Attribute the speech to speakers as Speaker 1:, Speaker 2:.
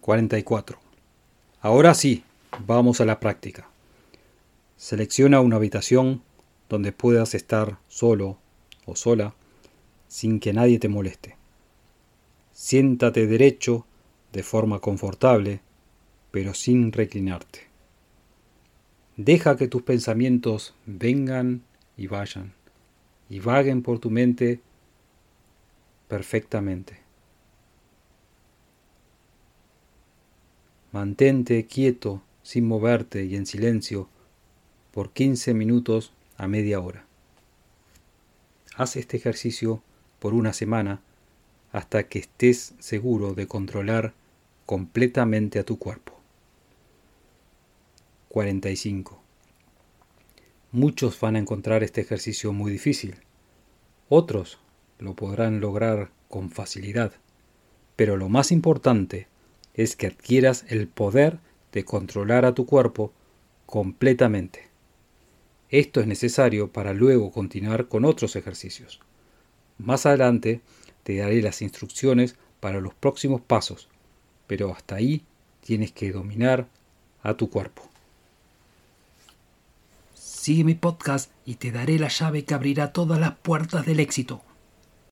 Speaker 1: 44. Ahora sí, vamos a la práctica. Selecciona una habitación donde puedas estar solo o sola sin que nadie te moleste. Siéntate derecho de forma confortable, pero sin reclinarte. Deja que tus pensamientos vengan y vayan y vaguen por tu mente perfectamente. Mantente quieto, sin moverte y en silencio, por 15 minutos a media hora. Haz este ejercicio por una semana hasta que estés seguro de controlar completamente a tu cuerpo. 45. Muchos van a encontrar este ejercicio muy difícil. Otros lo podrán lograr con facilidad. Pero lo más importante es que adquieras el poder de controlar a tu cuerpo completamente. Esto es necesario para luego continuar con otros ejercicios. Más adelante te daré las instrucciones para los próximos pasos, pero hasta ahí tienes que dominar a tu cuerpo.
Speaker 2: Sigue mi podcast y te daré la llave que abrirá todas las puertas del éxito.